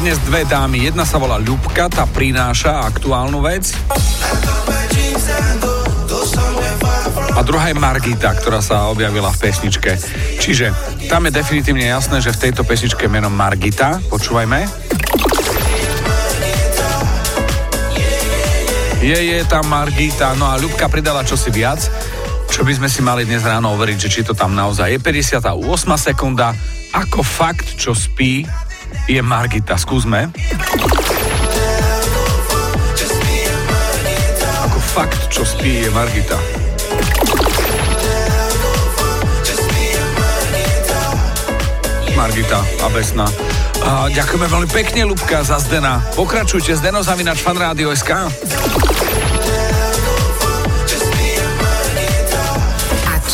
dnes dve dámy. Jedna sa volá Ľubka, tá prináša aktuálnu vec. A druhá je Margita, ktorá sa objavila v pesničke. Čiže tam je definitívne jasné, že v tejto pesničke je menom Margita. Počúvajme. Je, je tam Margita, no a Ľubka pridala čosi viac, čo by sme si mali dnes ráno overiť, že či to tam naozaj je. 58. sekunda, ako fakt, čo spí, je Margita. Skúsme. Ako fakt, čo spí, je Margita. Margita a Besna. A ďakujeme veľmi pekne, Lubka, za Zdena. Pokračujte, Zdeno zavinač fanradio.sk.